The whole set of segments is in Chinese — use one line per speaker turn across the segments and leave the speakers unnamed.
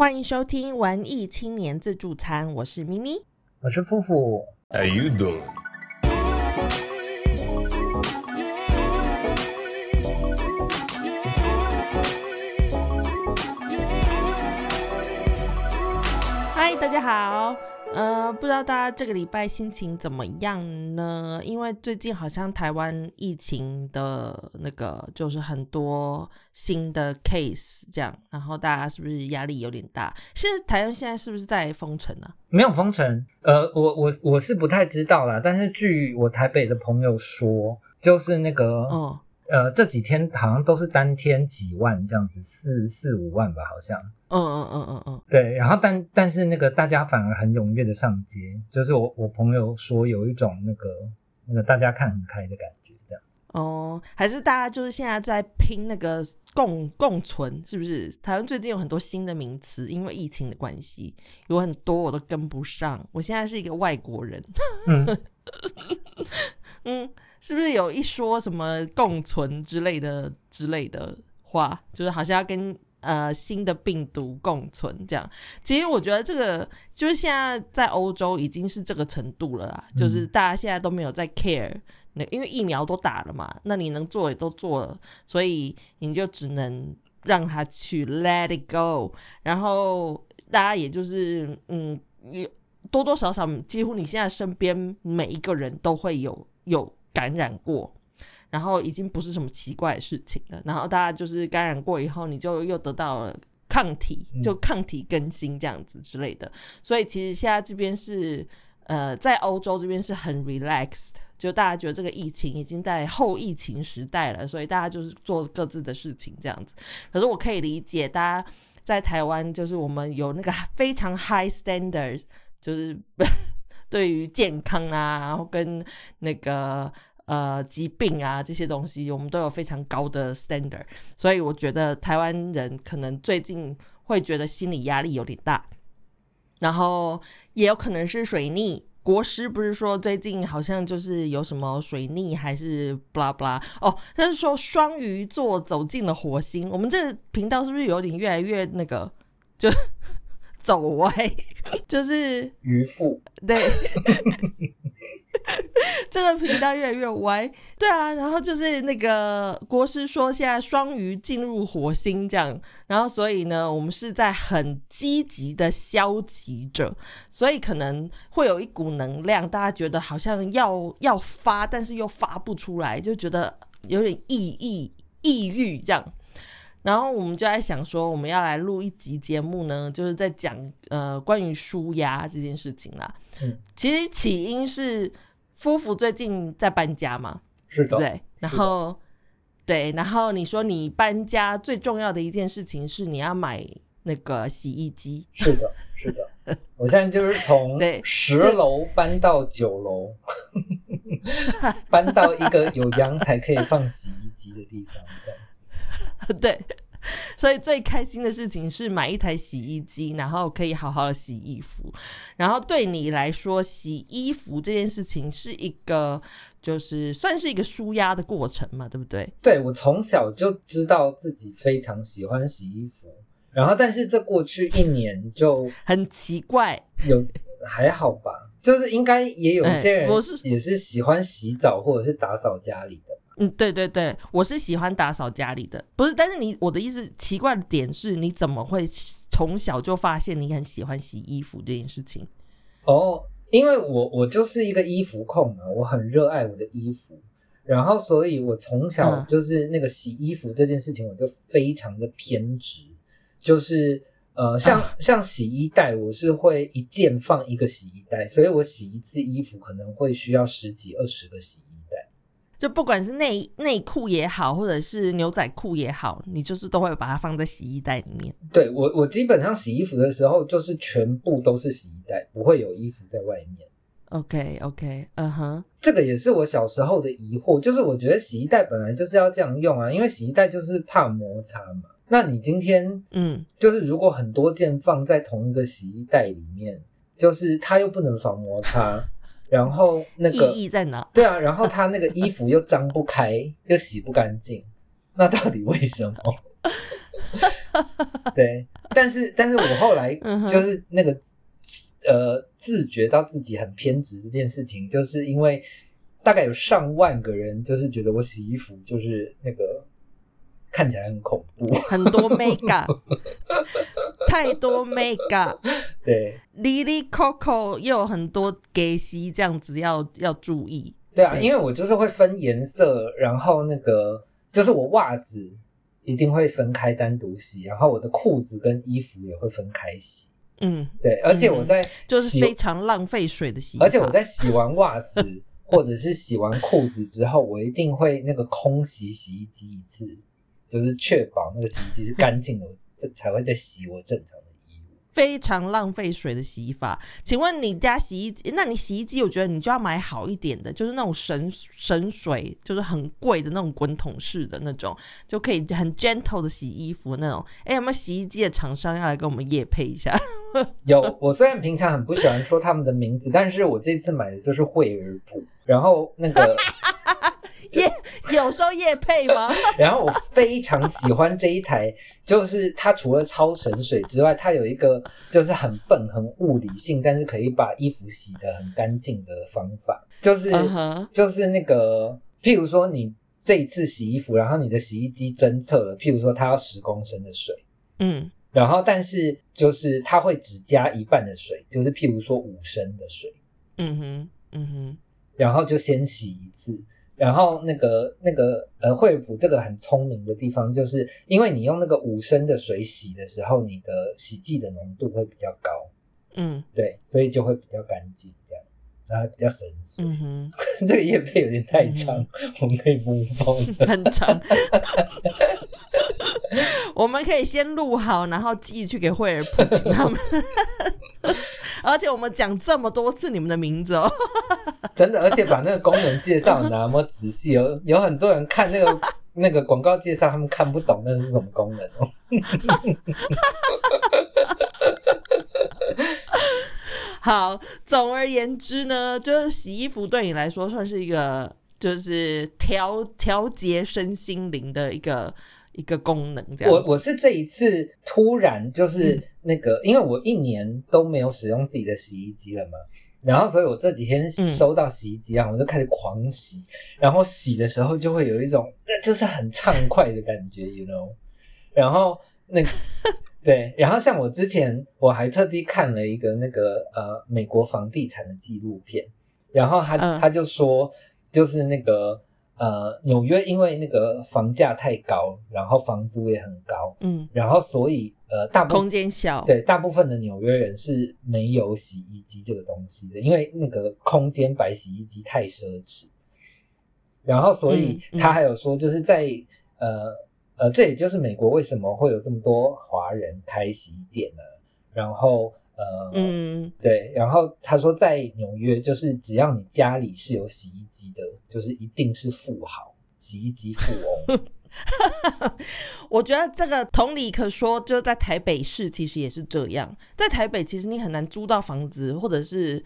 欢迎收听文艺青年自助餐，我是咪咪。
我是夫妇。
How you doing?
嗨，大家好。呃，不知道大家这个礼拜心情怎么样呢？因为最近好像台湾疫情的那个就是很多新的 case 这样，然后大家是不是压力有点大？现在台湾现在是不是在封城啊？
没有封城，呃，我我我是不太知道啦，但是据我台北的朋友说，就是那个，
哦，
呃，这几天好像都是单天几万这样子，四四五万吧，好像。
嗯嗯嗯嗯嗯，
对，然后但但是那个大家反而很踊跃的上街，就是我我朋友说有一种那个那个大家看很开的感觉，这样。
哦，还是大家就是现在在拼那个共共存，是不是？台湾最近有很多新的名词，因为疫情的关系，有很多我都跟不上。我现在是一个外国人，
嗯，
嗯，是不是有一说什么共存之类的之类的话，就是好像要跟呃新的病毒共存这样？其实我觉得这个就是现在在欧洲已经是这个程度了啦，就是大家现在都没有在 care。那因为疫苗都打了嘛，那你能做也都做了，所以你就只能让他去 let it go，然后大家也就是嗯，也多多少少几乎你现在身边每一个人都会有有感染过。然后已经不是什么奇怪的事情了，然后大家就是感染过以后，你就又得到了抗体，就抗体更新这样子之类的。所以其实现在这边是呃，在欧洲这边是很 relaxed，就大家觉得这个疫情已经在后疫情时代了，所以大家就是做各自的事情这样子。可是我可以理解，大家在台湾就是我们有那个非常 high standards，就是 对于健康啊，然后跟那个。呃，疾病啊这些东西，我们都有非常高的 standard，所以我觉得台湾人可能最近会觉得心理压力有点大，然后也有可能是水逆。国师不是说最近好像就是有什么水逆还是 blah blah 哦，他是说双鱼座走进了火星。我们这频道是不是有点越来越那个就走歪？就是
渔夫
对。这个频道越来越歪，对啊，然后就是那个国师说现在双鱼进入火星这样，然后所以呢，我们是在很积极的消极着，所以可能会有一股能量，大家觉得好像要要发，但是又发不出来，就觉得有点抑抑抑郁这样。然后我们就在想说，我们要来录一集节目呢，就是在讲呃关于舒压这件事情啦。
嗯，
其实起因是。夫妇最近在搬家嘛？
是的，
对。然后，对，然后你说你搬家最重要的一件事情是你要买那个洗衣机。
是的，是的。我现在就是从 十楼搬到九楼，搬到一个有阳台可以放洗衣机的地方，这样
子。对。所以最开心的事情是买一台洗衣机，然后可以好好的洗衣服。然后对你来说，洗衣服这件事情是一个，就是算是一个舒压的过程嘛，对不对？
对我从小就知道自己非常喜欢洗衣服，然后但是这过去一年就
很奇怪，
有还好吧，就是应该也有一些人我是也是喜欢洗澡或者是打扫家里的。
嗯，对对对，我是喜欢打扫家里的，不是，但是你我的意思，奇怪的点是，你怎么会从小就发现你很喜欢洗衣服这件事情？
哦，因为我我就是一个衣服控嘛，我很热爱我的衣服，然后所以我从小就是那个洗衣服这件事情，我就非常的偏执，就是呃，像像洗衣袋，我是会一件放一个洗衣袋，所以我洗一次衣服可能会需要十几二十个洗衣。
就不管是内内裤也好，或者是牛仔裤也好，你就是都会把它放在洗衣袋里面。
对我，我基本上洗衣服的时候，就是全部都是洗衣袋，不会有衣服在外面。
OK，OK，嗯哼，
这个也是我小时候的疑惑，就是我觉得洗衣袋本来就是要这样用啊，因为洗衣袋就是怕摩擦嘛。那你今天，嗯，就是如果很多件放在同一个洗衣袋里面，就是它又不能防摩擦。然后那个
意义在哪？
对啊，然后他那个衣服又张不开，又洗不干净，那到底为什么？对，但是但是我后来就是那个呃自觉到自己很偏执这件事情，就是因为大概有上万个人就是觉得我洗衣服就是那个看起来很恐怖，
很多 mega，太多 mega，
对
，Lily Coco 又有很多 gay 洗这样子要要注意。
对啊，因为我就是会分颜色，然后那个就是我袜子一定会分开单独洗，然后我的裤子跟衣服也会分开洗。
嗯，
对，而且我在
就是非常浪费水的洗，
而且我在洗完袜子或者是洗完裤子之后，我一定会那个空洗洗衣机一次，就是确保那个洗衣机是干净的，这才会再洗我正常的衣物。
非常浪费水的洗衣法，请问你家洗衣机？那你洗衣机，我觉得你就要买好一点的，就是那种省省水，就是很贵的那种滚筒式的那种，就可以很 gentle 的洗衣服那种。哎，有没有洗衣机的厂商要来跟我们夜配一下？
有，我虽然平常很不喜欢说他们的名字，但是我这次买的就是惠而浦，然后那个。
叶 有收夜配吗？
然后我非常喜欢这一台，就是它除了超省水之外，它有一个就是很笨、很物理性，但是可以把衣服洗得很干净的方法，就是就是那个，譬如说你这一次洗衣服，然后你的洗衣机侦测了，譬如说它要十公升的水，
嗯，
然后但是就是它会只加一半的水，就是譬如说五升的水，
嗯哼，嗯哼，
然后就先洗一次。然后那个那个呃，惠普这个很聪明的地方，就是因为你用那个五升的水洗的时候，你的洗剂的浓度会比较高，
嗯，
对，所以就会比较干净，这样，然后比较省水。
嗯哼，
这个叶配有点太长，我们可以不放。
很长，我们可以先录好，然后寄去给惠而浦他们。而且我们讲这么多次你们的名字哦，
真的，而且把那个功能介绍那么仔细，有有很多人看那个 那个广告介绍，他们看不懂那是什么功能哦。
好，总而言之呢，就是洗衣服对你来说算是一个，就是调调节身心灵的一个。一个功能这样，
我我是这一次突然就是那个，因为我一年都没有使用自己的洗衣机了嘛，然后所以我这几天收到洗衣机啊，我就开始狂洗，然后洗的时候就会有一种就是很畅快的感觉，you know，然后那 对，然后像我之前我还特地看了一个那个呃美国房地产的纪录片，然后他他就说就是那个。呃，纽约因为那个房价太高，然后房租也很高，
嗯，
然后所以呃，大部
分空间小，
对，大部分的纽约人是没有洗衣机这个东西的，因为那个空间摆洗衣机太奢侈。然后，所以他还有说，就是在呃呃，这也就是美国为什么会有这么多华人开洗衣店呢？然后。呃，嗯，对，然后他说在纽约，就是只要你家里是有洗衣机的，就是一定是富豪，洗衣机富翁。
我觉得这个同理可说，就在台北市其实也是这样，在台北其实你很难租到房子，或者是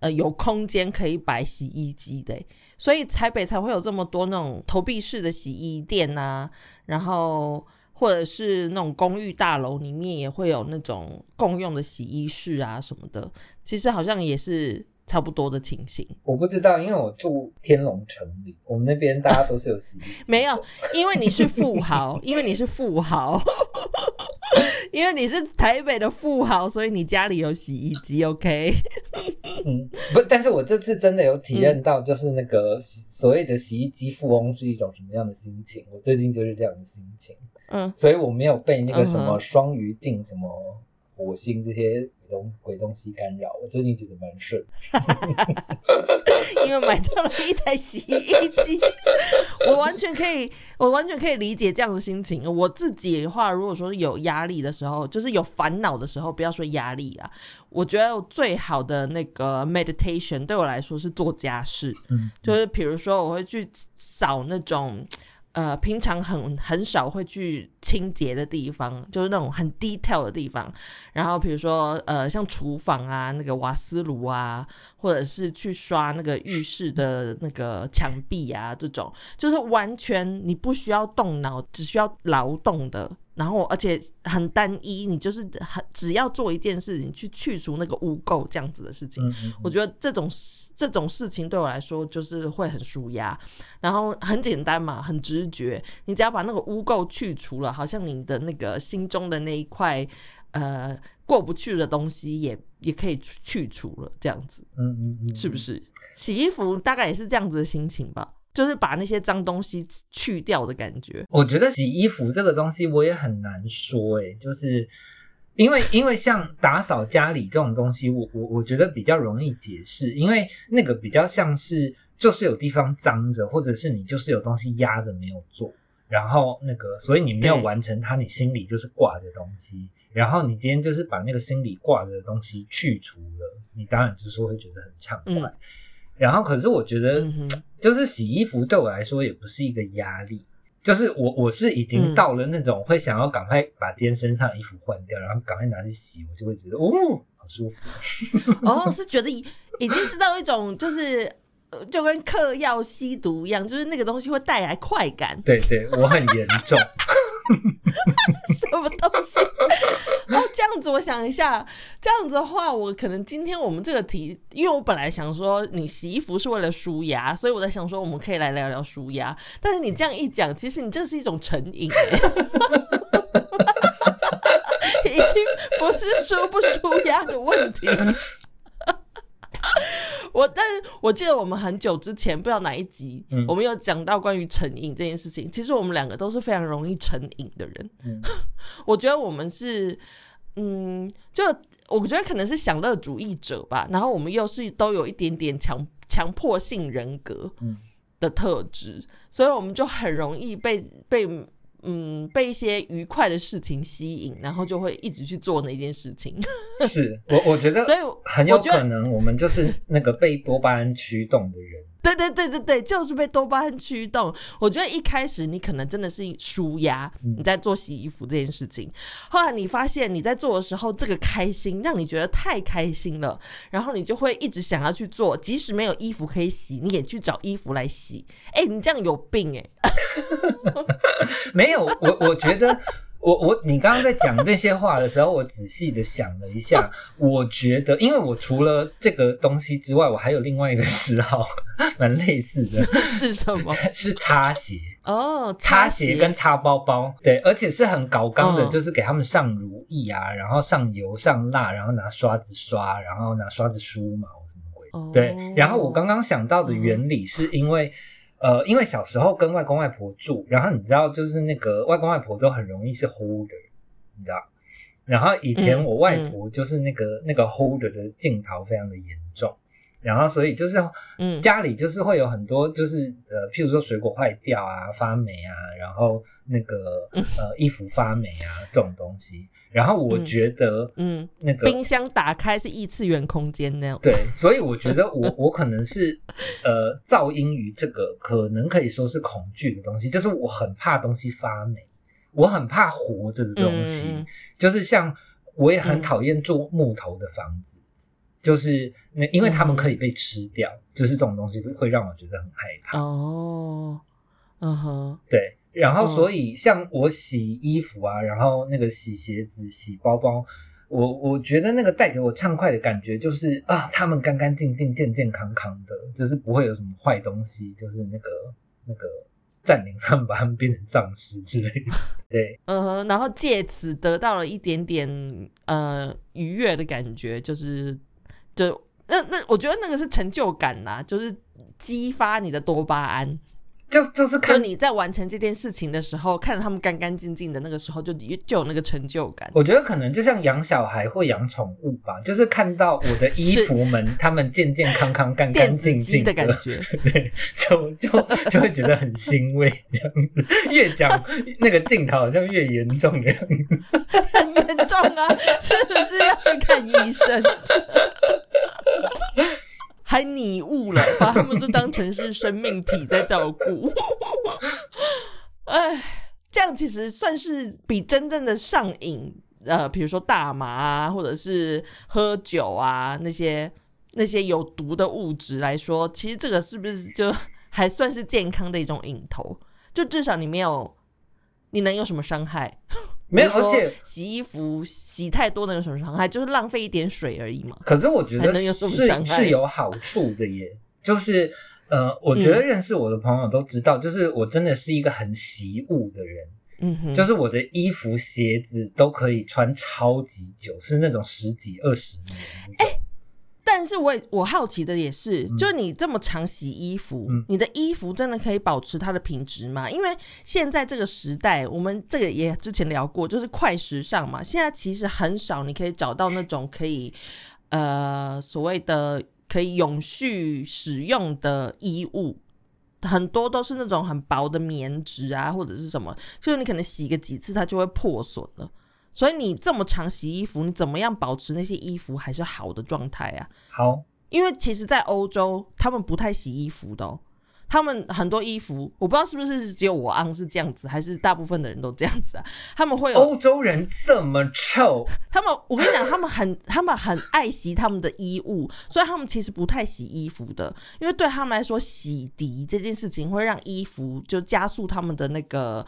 呃有空间可以摆洗衣机的，所以台北才会有这么多那种投币式的洗衣店啊，然后。或者是那种公寓大楼里面也会有那种共用的洗衣室啊什么的，其实好像也是差不多的情形。
我不知道，因为我住天龙城里，我们那边大家都是有洗衣机。
没有，因为你是富豪，因为你是富豪，因为你是台北的富豪，所以你家里有洗衣机。OK。
嗯，不，但是我这次真的有体验到，就是那个所谓的洗衣机富翁是一种什么样的心情。我最近就是这样的心情。
嗯，
所以我没有被那个什么双鱼镜、什么火星这些东鬼东西干扰。我最近觉得蛮顺，
因为买到了一台洗衣机，我完全可以，我完全可以理解这样的心情。我自己的话，如果说有压力的时候，就是有烦恼的时候，不要说压力啊，我觉得最好的那个 meditation 对我来说是做家事，
嗯，
就是比如说我会去扫那种。呃，平常很很少会去清洁的地方，就是那种很 detail 的地方。然后比如说，呃，像厨房啊，那个瓦斯炉啊，或者是去刷那个浴室的那个墙壁啊，这种就是完全你不需要动脑，只需要劳动的然后而且很单一，你就是很只要做一件事情去去除那个污垢这样子的事情，我觉得这种这种事情对我来说就是会很舒压，然后很简单嘛，很直觉，你只要把那个污垢去除了，好像你的那个心中的那一块呃过不去的东西也也可以去除了，这样子，
嗯嗯嗯，
是不是？洗衣服大概也是这样子的心情吧。就是把那些脏东西去掉的感觉。
我觉得洗衣服这个东西我也很难说，哎，就是因为因为像打扫家里这种东西，我我我觉得比较容易解释，因为那个比较像是就是有地方脏着，或者是你就是有东西压着没有做，然后那个所以你没有完成它，你心里就是挂着东西，然后你今天就是把那个心里挂着的东西去除了，你当然就是会觉得很畅快。然后，可是我觉得，就是洗衣服对我来说也不是一个压力，就是我我是已经到了那种会想要赶快把今天身上衣服换掉，然后赶快拿去洗，我就会觉得哦，好舒服。
哦，是觉得已已经是到一种就是就跟嗑药吸毒一样，就是那个东西会带来快感。
对对，我很严重。
什么东西？哦，这样子，我想一下，这样子的话，我可能今天我们这个题，因为我本来想说你洗衣服是为了舒压，所以我在想说我们可以来聊聊舒压。但是你这样一讲，其实你这是一种成瘾，已经不是舒不舒压的问题。我，但是我记得我们很久之前，不知道哪一集，我们有讲到关于成瘾这件事情。其实我们两个都是非常容易成瘾的人。我觉得我们是，嗯，就我觉得可能是享乐主义者吧。然后我们又是都有一点点强强迫性人格的特质，所以我们就很容易被被。嗯，被一些愉快的事情吸引，然后就会一直去做那件事情。
是我，我觉得，
所以
很有可能我们就是那个被多巴胺驱动的人。
对对对对对，就是被多巴胺驱动。我觉得一开始你可能真的是舒压，你在做洗衣服这件事情。后来你发现你在做的时候，这个开心让你觉得太开心了，然后你就会一直想要去做，即使没有衣服可以洗，你也去找衣服来洗。哎，你这样有病哎！
没有，我我觉得。我我你刚刚在讲这些话的时候，我仔细的想了一下，我觉得，因为我除了这个东西之外，我还有另外一个嗜好，蛮类似的，
是什么？
是擦鞋。
哦，
擦鞋。跟擦包包，对，而且是很搞刚的，就是给他们上如意啊，然后上油上蜡，然后拿刷子刷，然后拿刷子梳毛什么鬼，对，然后我刚刚想到的原理是因为。呃，因为小时候跟外公外婆住，然后你知道，就是那个外公外婆都很容易是 holder，你知道。然后以前我外婆就是那个那个 holder 的镜头非常的严重，然后所以就是嗯家里就是会有很多就是呃譬如说水果坏掉啊发霉啊，然后那个呃衣服发霉啊这种东西。然后我觉得，嗯，那个
冰箱打开是异次元空间那样。
对，所以我觉得我我可能是呃噪音于这个可能可以说是恐惧的东西，就是我很怕东西发霉，我很怕活着的东西，就是像我也很讨厌做木头的房子，就是那因为他们可以被吃掉，就是这种东西会让我觉得很害怕。
哦，嗯哼，
对。然后，所以像我洗衣服啊，然后那个洗鞋子、洗包包，我我觉得那个带给我畅快的感觉就是啊，他们干干净净、健健康康的，就是不会有什么坏东西，就是那个那个占领他们，把他们变成丧尸之类的。对，
嗯，然后借此得到了一点点呃愉悦的感觉，就是就那那我觉得那个是成就感啦，就是激发你的多巴胺。
就就是看
你在完成这件事情的时候，看着他们干干净净的那个时候，就就有那个成就感。
我觉得可能就像养小孩或养宠物吧，就是看到我的衣服们，他们健健康康、干干净净
的感觉，
对，就就就会觉得很欣慰。这样子越讲那个镜头好像越严重的样子，
很严重啊！是不是要去看医生？还拟物了，把他们都当成是生命体在照顾。哎，这样其实算是比真正的上瘾，呃，比如说大麻啊，或者是喝酒啊，那些那些有毒的物质来说，其实这个是不是就还算是健康的一种瘾头？就至少你没有，你能有什么伤害？
没有，而且
洗衣服洗太多能有什么伤害？就是浪费一点水而已嘛。
可是我觉得是是有好处的耶，就是呃，我觉得
嗯
认识我的朋友都知道，就是我真的是一个很习物的人，
嗯哼，
就是我的衣服、鞋子都可以穿超级久，是那种十几、二十年。
但是我也我好奇的也是，
嗯
就你这么常洗衣服，
嗯
你的衣服真的可以保持它的品质吗？因为现在这个时代，我们这个也之前聊过，就是快时尚嘛。现在其实很少你可以找到那种可以呃所谓的可以永续使用的衣物。很多都是那种很薄的棉质啊，或者是什么，就是你可能洗个几次它就会破损了。所以你这么常洗衣服，你怎么样保持那些衣服还是好的状态啊？
好，
因为其实，在欧洲他们不太洗衣服的、哦，他们很多衣服，我不知道是不是只有我昂是这样子，还是大部分的人都这样子啊？他们会有，
欧洲人这么臭，
他们我跟你讲，他们很 他们很爱惜他们的衣物，所以他们其实不太洗衣服的，因为对他们来说，洗涤这件事情会让衣服就加速他们的那个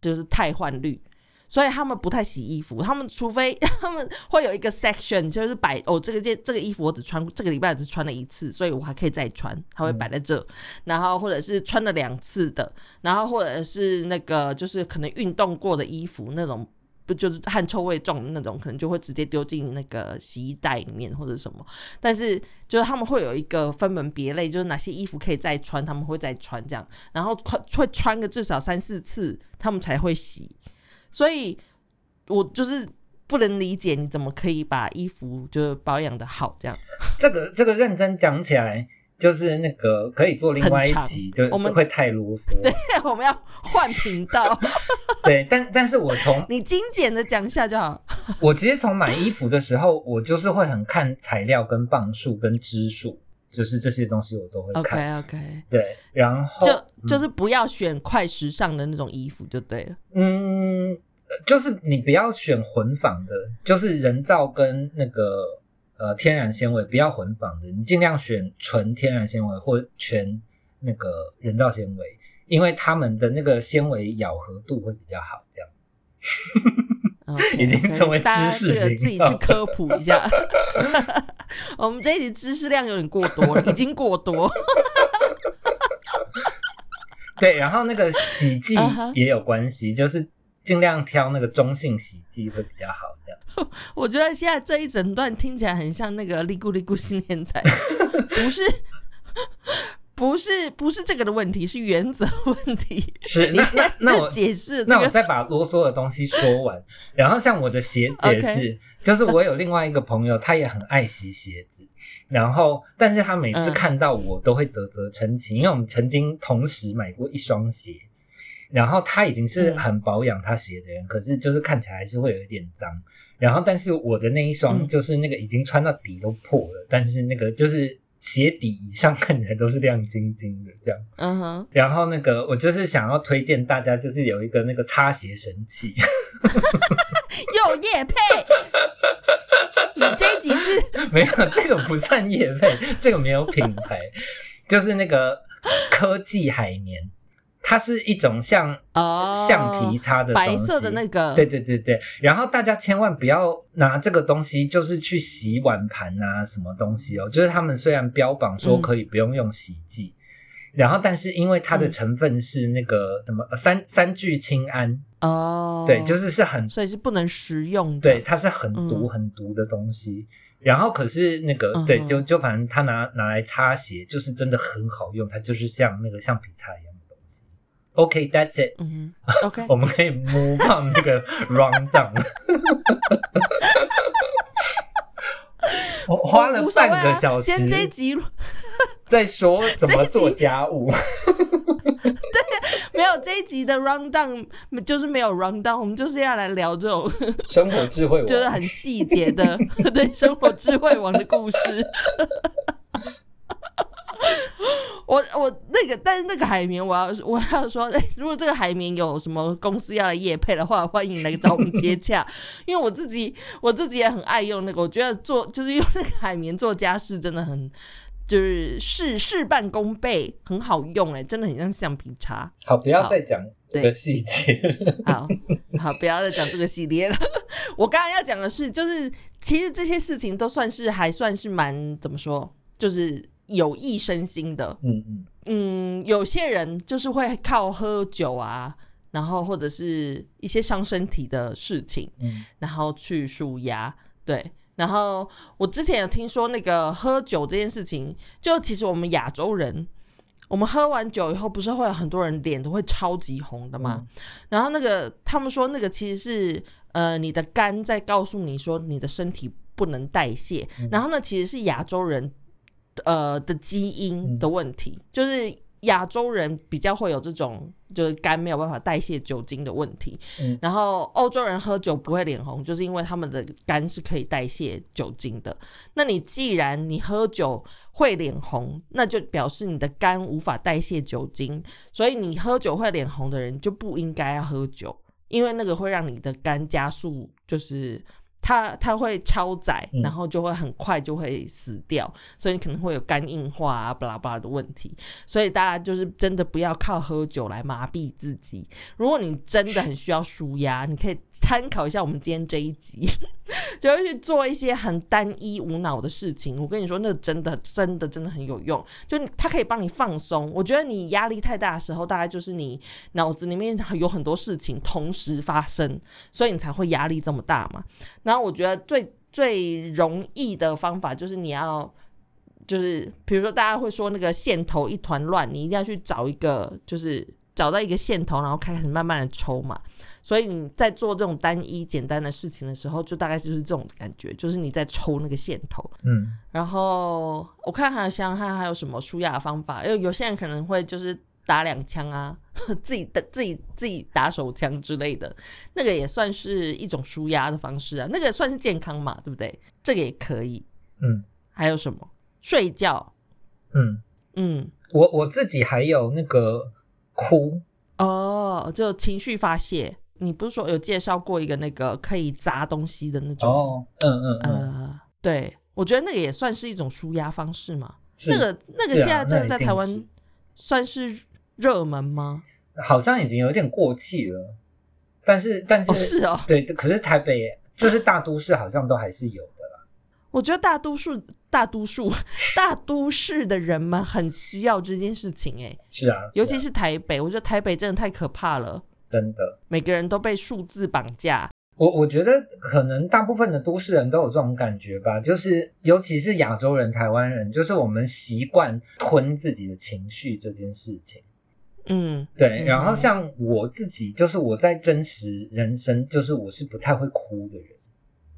就是汰换率。所以他们不太洗衣服，他们除非 他们会有一个 section，就是摆哦这个件这个衣服我只穿这个礼拜只穿了一次，所以我还可以再穿，他会摆在这。然后或者是穿了两次的，然后或者是那个就是可能运动过的衣服那种。不就是汗臭味重的那种，可能就会直接丢进那个洗衣袋里面或者什么。但是就是他们会有一个分门别类，就是哪些衣服可以再穿，他们会再穿这样，然后穿会穿个至少三四次，他们才会洗。所以我就是不能理解你怎么可以把衣服就是保养的好这样。
这个这个认真讲起来，就是那个可以做另外一集，就
我们
会太啰嗦。
对，我们要换频道，
对，但但是我从
你精简的讲一下就好。
我其实从买衣服的时候，我就是会很看材料、跟磅数、跟支数，就是这些东西我都会看。
OK OK，
对，然后
就就是不要选快时尚的那种衣服就对了。
嗯，呃就是你不要选混纺的，就是人造跟那个呃天然纤维不要混纺的，你尽量选纯天然纤维或全那个人造纤维，因为他们的那个纤维咬合度会比较好。这样 已经成为知识
自己去科普一下。我们这一集知识量有点过多了，已经过多。
对，然后那个洗剂也有关系就是尽量挑那个中性洗剂会比较好。这样
我觉得现在这一整段听起来很像那个利咕利咕新年彩，不是。不是不是这个的问题，是原则问题。
是那
你
那那我
解释这个，
那我再把啰嗦的东西说完。然后像我的鞋子也是 就是我有另外一个朋友，他也很爱洗鞋子，然后但是他每次
嗯
看到我都会啧啧称奇，因为我们曾经同时买过一双鞋。然后他已经是
嗯
很保养他鞋的人，可是就是看起来还是会有一点脏。然后，但是我的那一双
嗯
就是那个已经穿到底都破了，但是那个就是鞋底以上看起来都是亮晶晶的这样。
嗯哼，
然后那个我就是想要推荐大家，就是有一个那个擦鞋神器，
又叶配，你这一集是？
没有这个不算叶配，这个没有品牌，就是那个科技海绵，它是一种像
哦
橡皮擦的东西。
白色的那个，
对对对对，然后大家千万不要拿这个东西，就是去洗碗盘啊，什么东西哦。就是他们虽然标榜说
嗯
可以不用用洗剂，然后但是因为它的
嗯
成分是那个什么呃三三聚氰胺，
哦，
对，就是是很
所以是不能食用的，
对，它是很毒
嗯。
很毒的东西。然后可是那个、
嗯。
对，就就反正他拿拿来擦鞋，就是真的很好用，它就是像那个橡皮擦一样。OK，that's、it。
，OK，
我们可以 move on 那个 round down。我花了半个
啊
小时
先这一集
再说怎么做家务，对
没有这一集的 round down，就是没有 round down，我们就是要来聊这种
生活智慧网
就是很细节的对生活智慧王的故事。我我那个，但是那个海绵，我要我要说，哎、如果这个海绵有什么公司要来夜配的话，欢迎来找我们接洽。因为我自己我自己也很爱用那个，我觉得做就是用那个海绵做家事真的很就是事事半功倍，很好用哎、真的很像橡皮擦。
好，不要再讲这个细节。
好好，不要再讲这个系列了。我刚刚要讲的是，就是其实这些事情都算是还算是蛮怎么说，就是有益身心的。
嗯嗯
嗯，有些人就是会靠喝酒啊，然后或者是一些伤身体的事情，
嗯
然后去舒压。对，然后我之前有听说那个喝酒这件事情，就其实我们亚洲人。我们喝完酒以后，不是会有很多人脸都会超级红的吗？然后那个他们说那个其实是呃你的肝在告诉你说你的身体不能代谢，
嗯
然后呢其实是亚洲人呃的基因
嗯
的问题，就是亚洲人比较会有这种就是肝没有办法代谢酒精的问题，
嗯
然后欧洲人喝酒不会脸红，就是因为他们的肝是可以代谢酒精的。那你既然你喝酒会脸红，那就表示你的肝无法代谢酒精，所以你喝酒会脸红的人就不应该要喝酒，因为那个会让你的肝加速，就是它它会超载，
嗯
然后就会很快就会死掉，所以你可能会有肝硬化啊、巴拉巴拉的问题。所以大家就是真的不要靠喝酒来麻痹自己。如果你真的很需要舒压，你可以参考一下我们今天这一集，就会去做一些很单一无脑的事情。我跟你说，那真的真的真的很有用，就你它可以帮你放松。我觉得你压力太大的时候，大概就是你脑子里面有很多事情同时发生，所以你才会压力这么大嘛。然后我觉得最最容易的方法就是你要。就是比如说，大家会说那个线头一团乱，你一定要去找一个，就是找到一个线头，然后开始慢慢的抽嘛。所以你在做这种单一简单的事情的时候，就大概就是这种感觉，就是你在抽那个线头。
嗯
然后我看还有想想看还有什么舒压的方法，因为有些人可能会就是打两枪啊，自己的自己自己打手枪之类的，那个也算是一种舒压的方式啊，那个算是健康嘛，对不对？这个也可以。
嗯
还有什么？睡觉，
嗯，
嗯，
我我自己还有那个哭，
哦，就情绪发泄。你不是说有介绍过一个那个可以砸东西的那种？
哦，嗯嗯嗯，
呃，对，我觉得那个也算是一种舒压方式嘛。
是
那个那个现在真的
那一定
在台湾算是热门吗？
好像已经有点过气了，但是但是、
哦，是哦，
对，可是台北就是大都市好像都还是有的啦。
我觉得大多数、大多数、大都市的人们很需要这件事情，哎，
是啊，
尤其
啊
是台北，我觉得台北真的太可怕了，
真的。
每个人都被数字绑架。
我我觉得可能大部分的都市人都有这种感觉吧，就是尤其是亚洲人、台湾人，就是我们习惯吞自己的情绪这件事情。
嗯，
对，
嗯
然后像我自己，就是我在真实人生，就是我是不太会哭的人。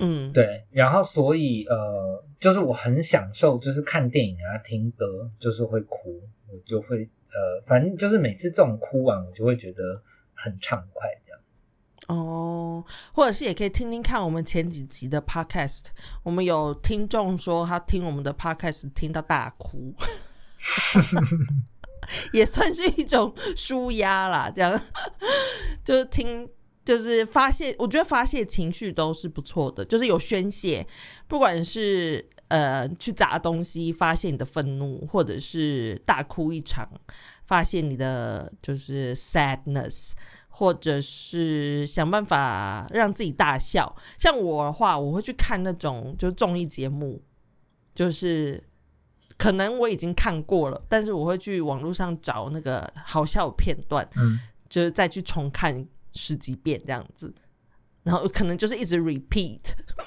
嗯，
对，然后所以呃，就是我很享受，就是看电影啊、听歌，就是会哭，我就会呃，反正就是每次这种哭完，我就会觉得很畅快这样子。
哦，或者是也可以听听看我们前几集的 podcast，我们有听众说他听我们的 podcast 听到大哭，也算是一种舒压啦。这样 就是听，就是发泄，我觉得发泄情绪都是不错的，就是有宣泄，不管是呃去砸东西发泄你的愤怒，或者是大哭一场发泄你的就是 sadness。或者是想办法让自己大笑。像我的话，我会去看那种就是综艺节目，就是可能我已经看过了，但是我会去网络上找那个好笑片段，
嗯
就是再去重看十几遍这样子。然后可能就是一直 repeat。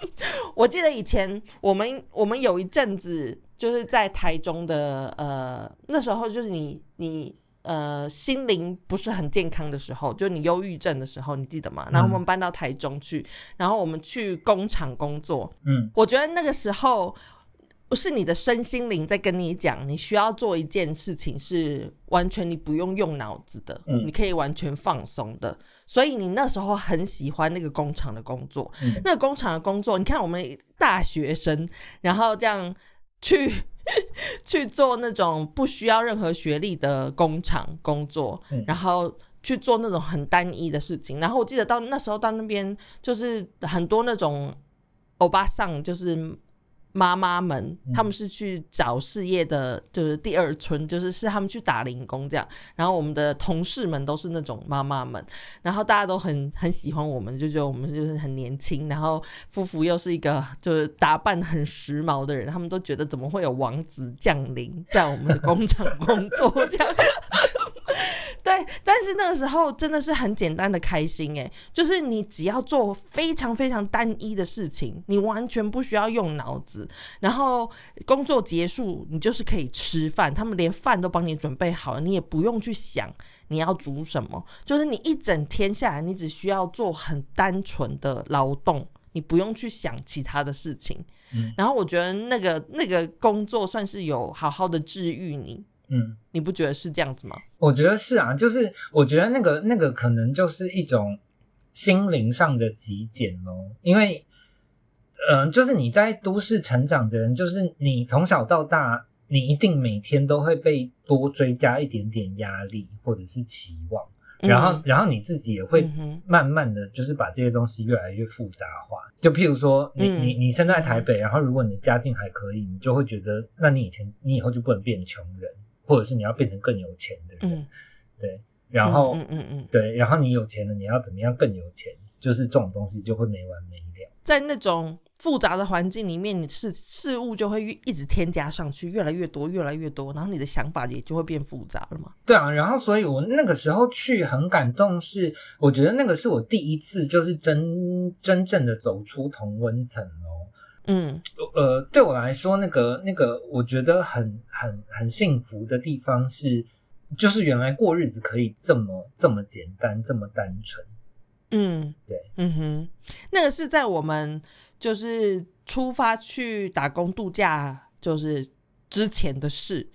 我记得以前我们我们有一阵子就是在台中的呃那时候就是你你呃心灵不是很健康的时候，就你忧郁症的时候，你记得吗？然后我们搬到台中去，然后我们去工厂工作。
嗯
我觉得那个时候是你的身心灵在跟你讲，你需要做一件事情是完全你不用用脑子的，
嗯
你可以完全放松的。所以你那时候很喜欢那个工厂的工作，
嗯
那个工厂的工作，你看我们大学生，然后这样去 去做那种不需要任何学历的工厂工作，
嗯
然后去做那种很单一的事情。然后我记得到那时候到那边，就是很多那种欧巴桑，就是妈妈们，
嗯
他们是去找事业的，就是第二春，就是是他们去打零工这样。然后我们的同事们都是那种妈妈们，然后大家都很很喜欢我们，就觉得我们就是很年轻，然后夫妇又是一个就是打扮很时髦的人，他们都觉得怎么会有王子降临在我们的工厂工作这样。对，但是那个时候真的是很简单的开心诶，就是你只要做非常非常单一的事情，你完全不需要用脑子，然后工作结束你就是可以吃饭，他们连饭都帮你准备好了，你也不用去想你要煮什么，就是你一整天下来，你只需要做很单纯的劳动，你不用去想其他的事情。
嗯
然后我觉得那个那个工作算是有好好的治愈你，
嗯，
你不觉得是这样子吗？
我觉得是啊，就是我觉得那个那个可能就是一种心灵上的极简咯，因为，嗯、就是你在都市成长的人，就是你从小到大，你一定每天都会被多追加一点点压力或者是期望，然后、然后你自己也会慢慢的就是把这些东西越来越复杂化。就譬如说你，
嗯
你你生在台北，然后如果你的家境还可以，你就会觉得，那你以前你以后就不能变穷人，或者是你要变成更有钱的人，
嗯，
对。然后、
嗯嗯嗯，
对，然后你有钱了，你要怎么样更有钱？就是这种东西就会没完没了。
在那种复杂的环境里面，你事事物就会越一直添加上去，越来越多，越来越多，然后你的想法也就会变复杂了嘛。
对啊，然后所以我那个时候去很感动是，我觉得那个是我第一次就是真真正的走出同温层哦。
嗯。
呃，对我来说，那个那个，我觉得很很很幸福的地方是，就是原来过日子可以这么这么简单，这么单纯。
嗯，
对，
嗯哼，那个是在我们就是出发去打工度假，就是之前的事。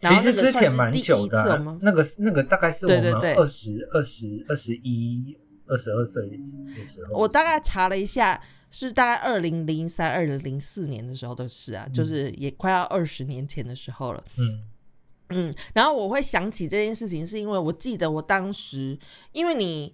其实之前蛮久的、那个那个大概是我们二十二十二十一二十二岁的时候。
我大概查了一下，是大概二零零三、二零零四年的时候的事啊，就是也快要二十年前的时候了。
嗯
嗯，然后我会想起这件事情，是因为我记得我当时，因为你，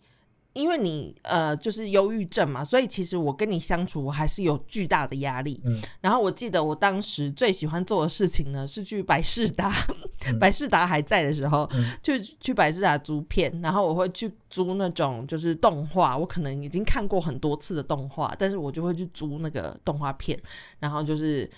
因为你呃，就是忧郁症嘛，所以其实我跟你相处，我还是有巨大的压力。
嗯
然后我记得我当时最喜欢做的事情呢，是去百事达，
嗯
百事达还在的时候，
嗯
去去百事达租片，然后我会去租那种就是动画，我可能已经看过很多次的动画，但是我就会去租那个动画片，然后就是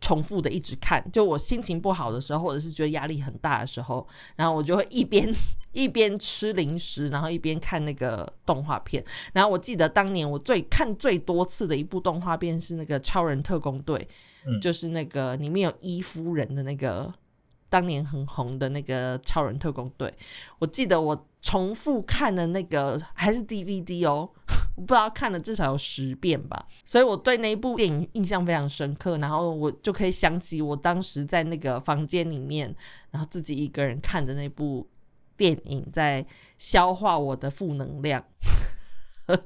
重复的一直看。就我心情不好的时候，或者是觉得压力很大的时候，然后我就会一边 一边吃零食，然后一边看那个动画片。然后我记得当年我最看最多次的一部动画片是那个《超人特工队》，
嗯
就是那个里面有伊夫人的那个当年很红的那个超人特工队。我记得我重复看了那个还是 DVD 哦，不知道看了至少有十遍吧，所以我对那一部电影印象非常深刻。然后我就可以想起我当时在那个房间里面，然后自己一个人看着那部电影，在消化我的负能量。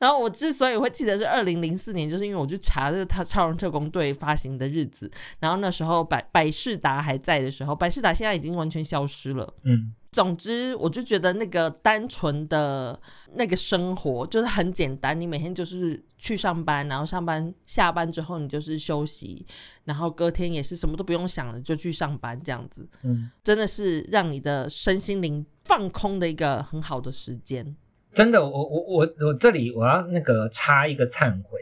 然后我之所以会记得是二零零四年，就是因为我去查这个他超人特工队发行的日子，然后那时候百百事达还在的时候，百事达现在已经完全消失了。
嗯
总之，我就觉得那个单纯的那个生活就是很简单，你每天就是去上班，然后上班下班之后你就是休息，然后隔天也是什么都不用想了就去上班，这样子
嗯，
真的是让你的身心灵放空的一个很好的时间。
真的，我我我我这里我要那个插一个忏悔，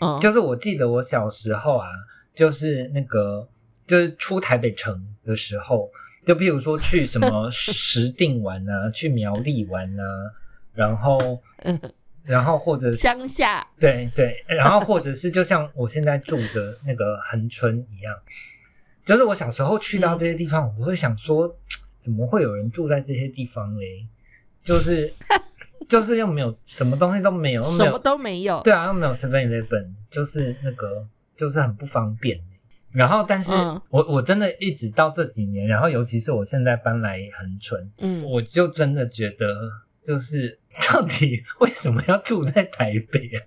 嗯，
就是我记得我小时候啊，就是那个就是出台北城的时候，就譬如说去什么 石定玩啊，去苗栗玩啊，然后 然后或者是
乡下，
对对，然后或者是就像我现在住的那个恒春一样，就是我小时候去到这些地方，我会想说，怎么会有人住在这些地方嘞？就是就是又没有什么东西都没有，又没有
什么都没有。
对啊，又没有 Seven Eleven，就是那个就是很不方便。然后，但是
嗯
我我真的一直到这几年，然后尤其是我现在搬来恒春，
嗯，
我就真的觉得，就是 到底为什么要住在台北啊？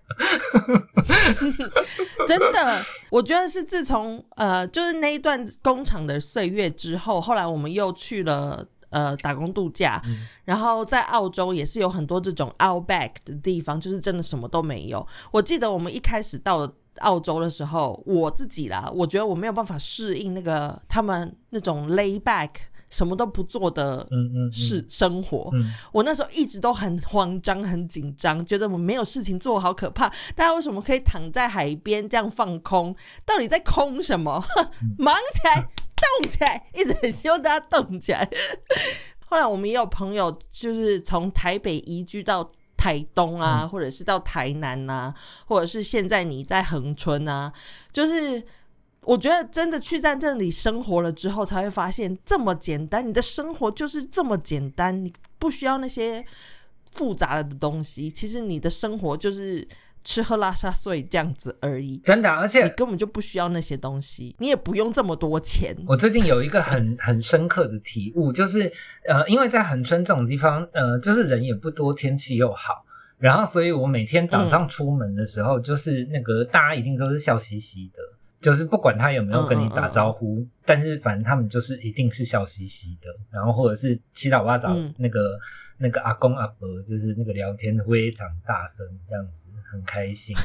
真的，我觉得是自从呃，就是那一段工厂的岁月之后，后来我们又去了。呃，打工度假，
嗯
然后在澳洲也是有很多这种 outback 的地方，就是真的什么都没有。我记得我们一开始到澳洲的时候，我自己啦，我觉得我没有办法适应那个他们那种 lay back 什么都不做的
嗯嗯嗯
是生活。
嗯
我那时候一直都很慌张、很紧张，觉得我没有事情做，好可怕。大家为什么可以躺在海边这样放空？到底在空什么？忙起来，动起来，一直很希望大家动起来。后来我们也有朋友，就是从台北移居到台东啊，或者是到台南啊，或者是现在你在恒春啊，就是我觉得真的去在这里生活了之后，才会发现这么简单，你的生活就是这么简单，你不需要那些复杂的东西。其实你的生活就是吃喝拉撒睡这样子而已，
真的，而且
你
且
根本就不需要那些东西，你也不用这么多钱。
我最近有一个很 很深刻的体悟，就是呃，因为在恒春这种地方，呃，就是人也不多，天气又好，然后所以我每天早上出门的时候，就是那个大家一定都是笑嘻嘻的，就是不管他有没有跟你打招呼，但是反正他们就是一定是笑嘻嘻的，然后或者是七老八早
嗯。
那个、那个阿公阿伯，就是那个聊天非常大声，这样子很开心，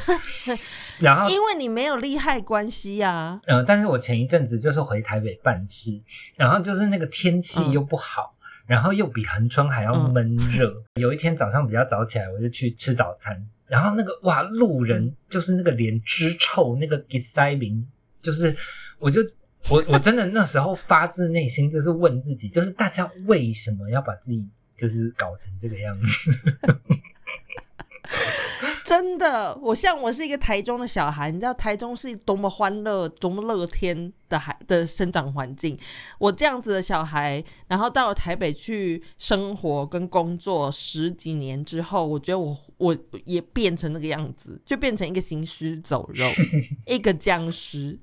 然后
因为你没有利害关系啊，
呃，但是我前一阵子就是回台北办事，然后就是那个天气
嗯。
又不好，然后又比恒春还要闷热。有一天早上比较早起来，我就去吃早餐，然后那个哇，路人就是那个脸之臭，那个 g i s i m i n 就是我就我我真的那时候发自内心就是问自己，就是大家为什么要把自己就是搞成这个样子？
真的，我像我是一个台中的小孩，你知道台中是多么欢乐、多么乐天的孩的生长环境。我这样子的小孩，然后到了台北去生活跟工作十几年之后，我觉得我我也变成那个样子，就变成一个行尸走肉，一个僵尸。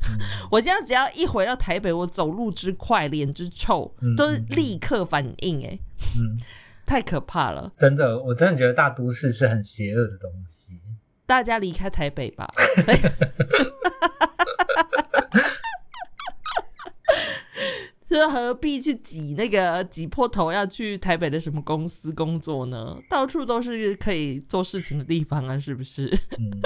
我现在只要一回到台北，我走路之快，脸之臭
嗯，
都是立刻反应、哎，
嗯，
太可怕了。
真的，我真的觉得大都市是很邪恶的东西。
大家离开台北吧。就是何必去挤那个挤破头要去台北的什么公司工作呢？到处都是可以做事情的地方啊，是不是？
嗯。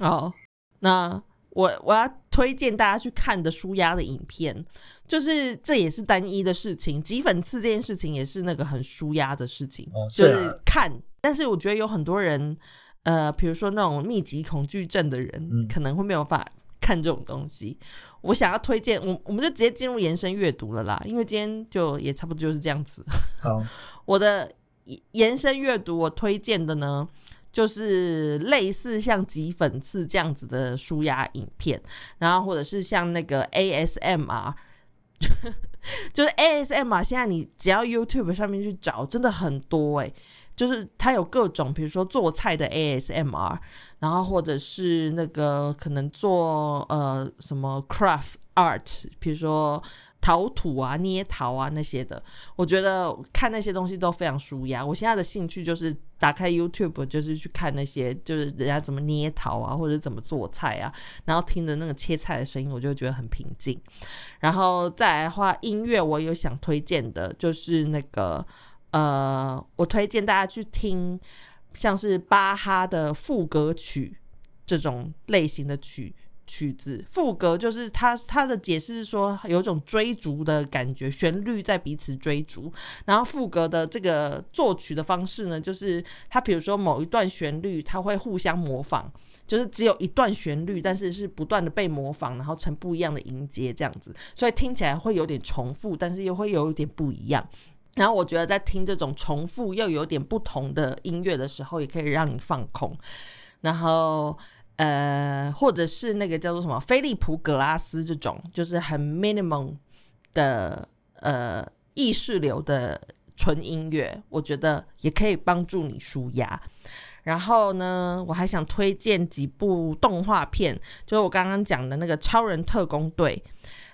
哦，那我我要推荐大家去看的舒压的影片，就是这也是单一的事情，挤粉刺这件事情也是那个很舒压的事情，
哦
就是
啊
是看。但是我觉得有很多人，呃，比如说那种密集恐惧症的人，
嗯
可能会没有办法看这种东西。我想要推荐，我我们就直接进入延伸阅读了啦，因为今天就也差不多就是这样子。
好，
我的延伸阅读，我推荐的呢，就是类似像挤粉刺这样子的舒压影片，然后或者是像那个 ASMR，就是 ASMR，现在你只要 YouTube 上面去找，真的很多诶、就是它有各种，比如说做菜的 ASMR，然后或者是那个可能做呃什么 craft art，比如说陶土啊、捏陶啊那些的，我觉得看那些东西都非常舒压。我现在的兴趣就是打开 YouTube，就是去看那些就是人家怎么捏陶啊，或者怎么做菜啊，然后听着那个切菜的声音，我就觉得很平静。然后再来的话，音乐我有想推荐的，就是那个呃，我推荐大家去听像是巴哈的副歌曲这种类型的曲。曲子副歌就是他他的解释是说有种追逐的感觉，旋律在彼此追逐。然后副歌的这个作曲的方式呢，就是他比如说某一段旋律，它会互相模仿，就是只有一段旋律，但是是不断的被模仿，然后成不一样的音阶这样子，所以听起来会有点重复，但是又会有一点不一样。然后我觉得在听这种重复又有点不同的音乐的时候，也可以让你放空。然后呃，或者是那个叫做什么菲利普格拉斯这种，就是很 minimum 的呃意识流的纯音乐，我觉得也可以帮助你舒压。然后呢，我还想推荐几部动画片，就是我刚刚讲的那个《超人特工队》，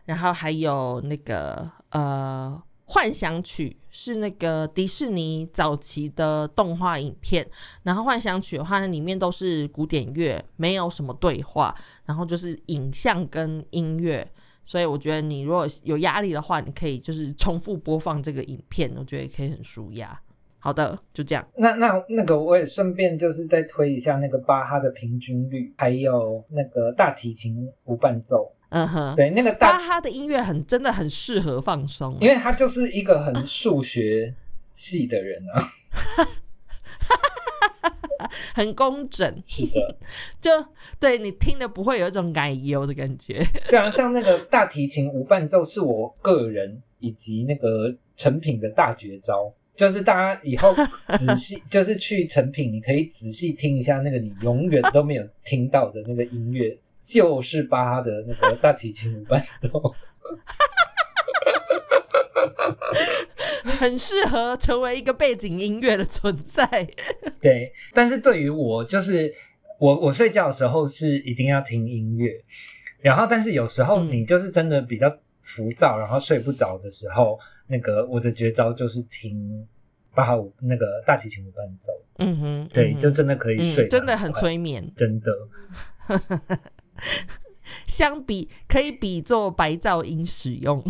然后还有那个呃《幻想曲》，是那个迪士尼早期的动画影片。然后《幻想曲》的话呢，里面都是古典乐，没有什么对话，然后就是影像跟音乐。所以我觉得你如果有压力的话，你可以就是重复播放这个影片，我觉得也可以很舒压。好的，就这样。
那那那个我也顺便就是再推一下那个巴哈的平均律，还有那个大提琴无伴奏。
嗯哼，
对，那个大
巴哈的音乐很真的很适合放松，
因为他就是一个很数学系的人啊，
很工整，
是的，
就对你听的不会有一种奶油的感觉。
对啊，像那个大提琴无伴奏是我个人以及那个成品的大绝招，就是大家以后仔细 就是去成品，你可以仔细听一下那个你永远都没有听到的那个音乐，就是巴哈的那个大提琴伴奏。
很适合成为一个背景音乐的存在。
对，但是对于我，就是我我睡觉的时候是一定要听音乐，然后但是有时候你就是真的比较浮躁，然后睡不着的时候，那个我的绝招就是听八号五那个大提琴的伴奏。
嗯哼，
对，
嗯
就真的可以睡、
嗯，真的很，催眠。
真的。
相比可以比作白噪音使用。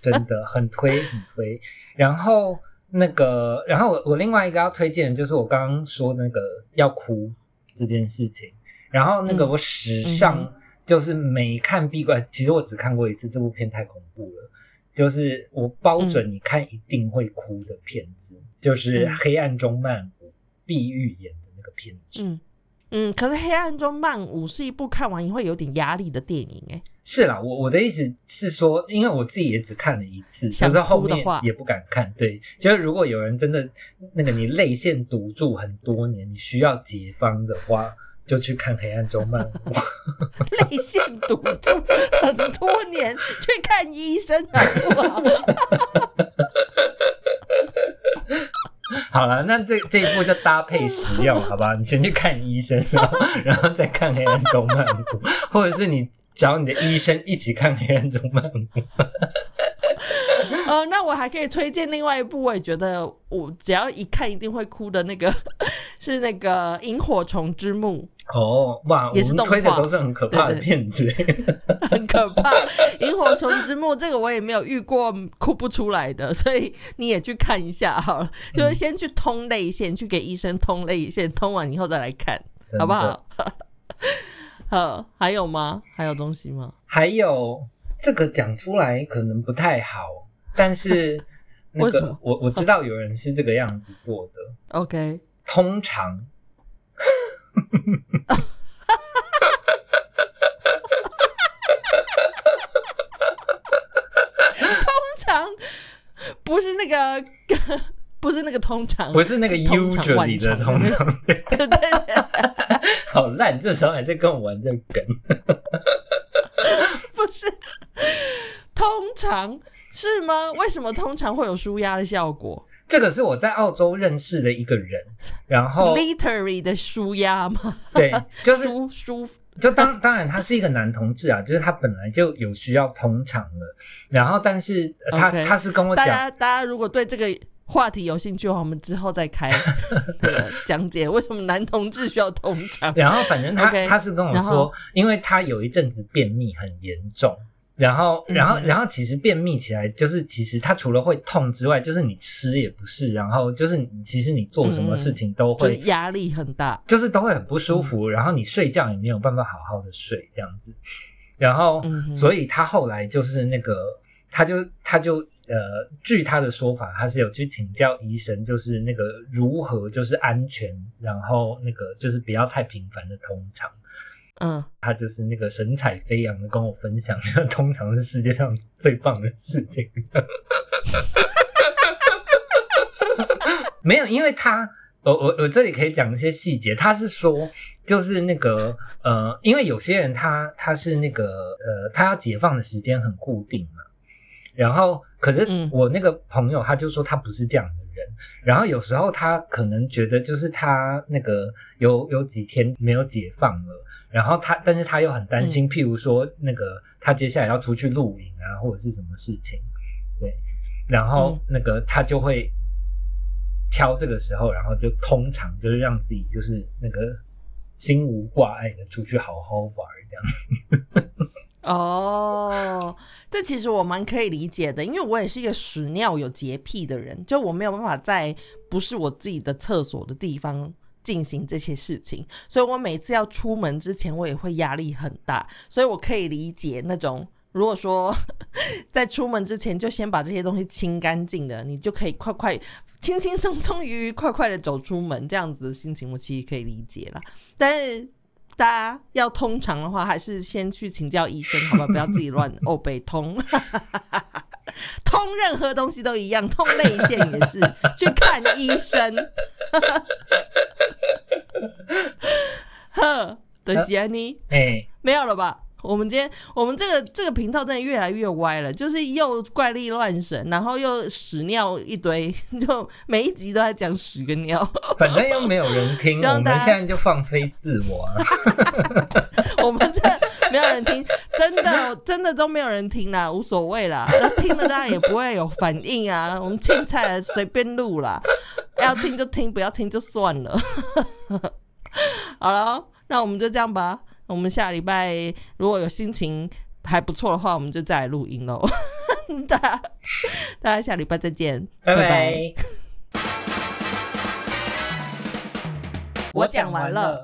真的很推很推。然后那个，然后我我另外一个要推荐的就是我刚刚说那个要哭这件事情。然后那个
嗯
我史
嗯
上就是没看闭关，其实我只看过一次，这部片太恐怖了。就是我包准你看一定会哭的片子，就是
嗯《
黑暗中漫舞》碧玉演的那个片子。
嗯嗯，可是《黑暗中漫舞》是一部看完会有点压力的电影，哎，
是啦，我我的意思是说，因为我自己也只看了一次，
想
就是后面
哭的话
也不敢看。对，就是如果有人真的那个你泪腺堵住很多年，你需要解方的话，就去看《黑暗中漫舞》。
泪腺堵住很多年，去看医生好不好？
好了，那这这一步就搭配使用，好吧？你先去看医生，然后然后再看《黑暗动漫》，或者是你找你的医生一起看《黑暗中漫步》。
呃，那我还可以推荐另外一部，我也觉得我只要一看一定会哭的那个，是那个《萤火虫之墓
哦，哇，
也是
推的
画
都是很可怕的
对对
片子。》，
很可怕。《萤火虫之墓》这个我也没有遇过哭不出来的，所以你也去看一下好了，就是先去通泪腺，去给医生通泪腺，通完以后再来看，好不好？好，还有吗？还有东西吗？
还有这个讲出来可能不太好，但是 那个我我知道有人是这个样子做的
，OK，
通常
通常不是那个，不是那个通常，
不是那个 usually 的通常，对
对对对，
好烂，这时候还在跟我玩这个梗。
不是通常是吗？为什么通常会有舒压的效果
这个是我在澳洲认识的一个人，然后
？Literally 的舒压吗？
对，就是
舒舒
就当当然他是一个男同志啊，就是他本来就有需要通常了，然后但是呃他他是跟我讲，
大家大家如果对这个话题有兴趣的话，我们之后再开那个 讲解为什么男同志需要通常。
然后反正他他是跟我说，因为他有一阵子便秘很严重，然后然后
嗯
然后其实便秘起来就是其实他除了会痛之外，就是你吃也不是，然后就是其实你做什么事情都
就是
会。
压力很大，
就是都会很不舒
嗯。
服，然后你睡觉也没有办法好好的睡这样子，然后、所以他后来就是那个，他就他就呃，据他的说法，他是有去请教医生，就是那个如何就是安全，然后那个就是不要太频繁的通常。
嗯，
他就是那个神采飞扬的跟我分享，这 通常是世界上最棒的事情。没有，因为他，我我我这里可以讲一些细节。他是说，就是那个呃，因为有些人他他是那个呃，他要解放的时间很固定嘛。然后，可是
嗯
我那个朋友他就说他不是这样的人。然后有时候他可能觉得就是他那个有有几天没有解放了，然后他但是他又很担心，譬如说那个他接下来要出去露营啊，或者是什么事情，对，然后那个他就会挑这个时候，然后就通常就是让自己就是那个心无挂碍的出去好好玩这样。
哦，这其实我蛮可以理解的，因为我也是一个屎尿有洁癖的人，就我没有办法在不是我自己的厕所的地方进行这些事情，所以我每次要出门之前，我也会压力很大，所以我可以理解那种。如果说在出门之前就先把这些东西清干净的，你就可以快快、轻轻松松、愉愉快快的走出门，这样子的心情我其实可以理解了。但是大家要通常的话，还是先去请教医生，好吧？不要自己乱 哦，北通，通任何东西都一样，通泪腺也是去看医生。呵，德西安妮，哎，没有了吧？我们今天我们这个这个频道真的越来越歪了，就是又怪力乱神，然后又屎尿一堆，就每一集都在讲屎跟尿。
反正又没有人听，我们现在就放飞自我。
我们这没有人听，真的真的都没有人听啦，无所谓啦。听了大家也不会有反应啊。我们青菜随便录啦，要听就听，不要听就算了。好了，那我们就这样吧。我们下礼拜如果有心情还不错的话，我们就再来录音喽。大家，大家下礼拜再见，拜拜。我讲完了。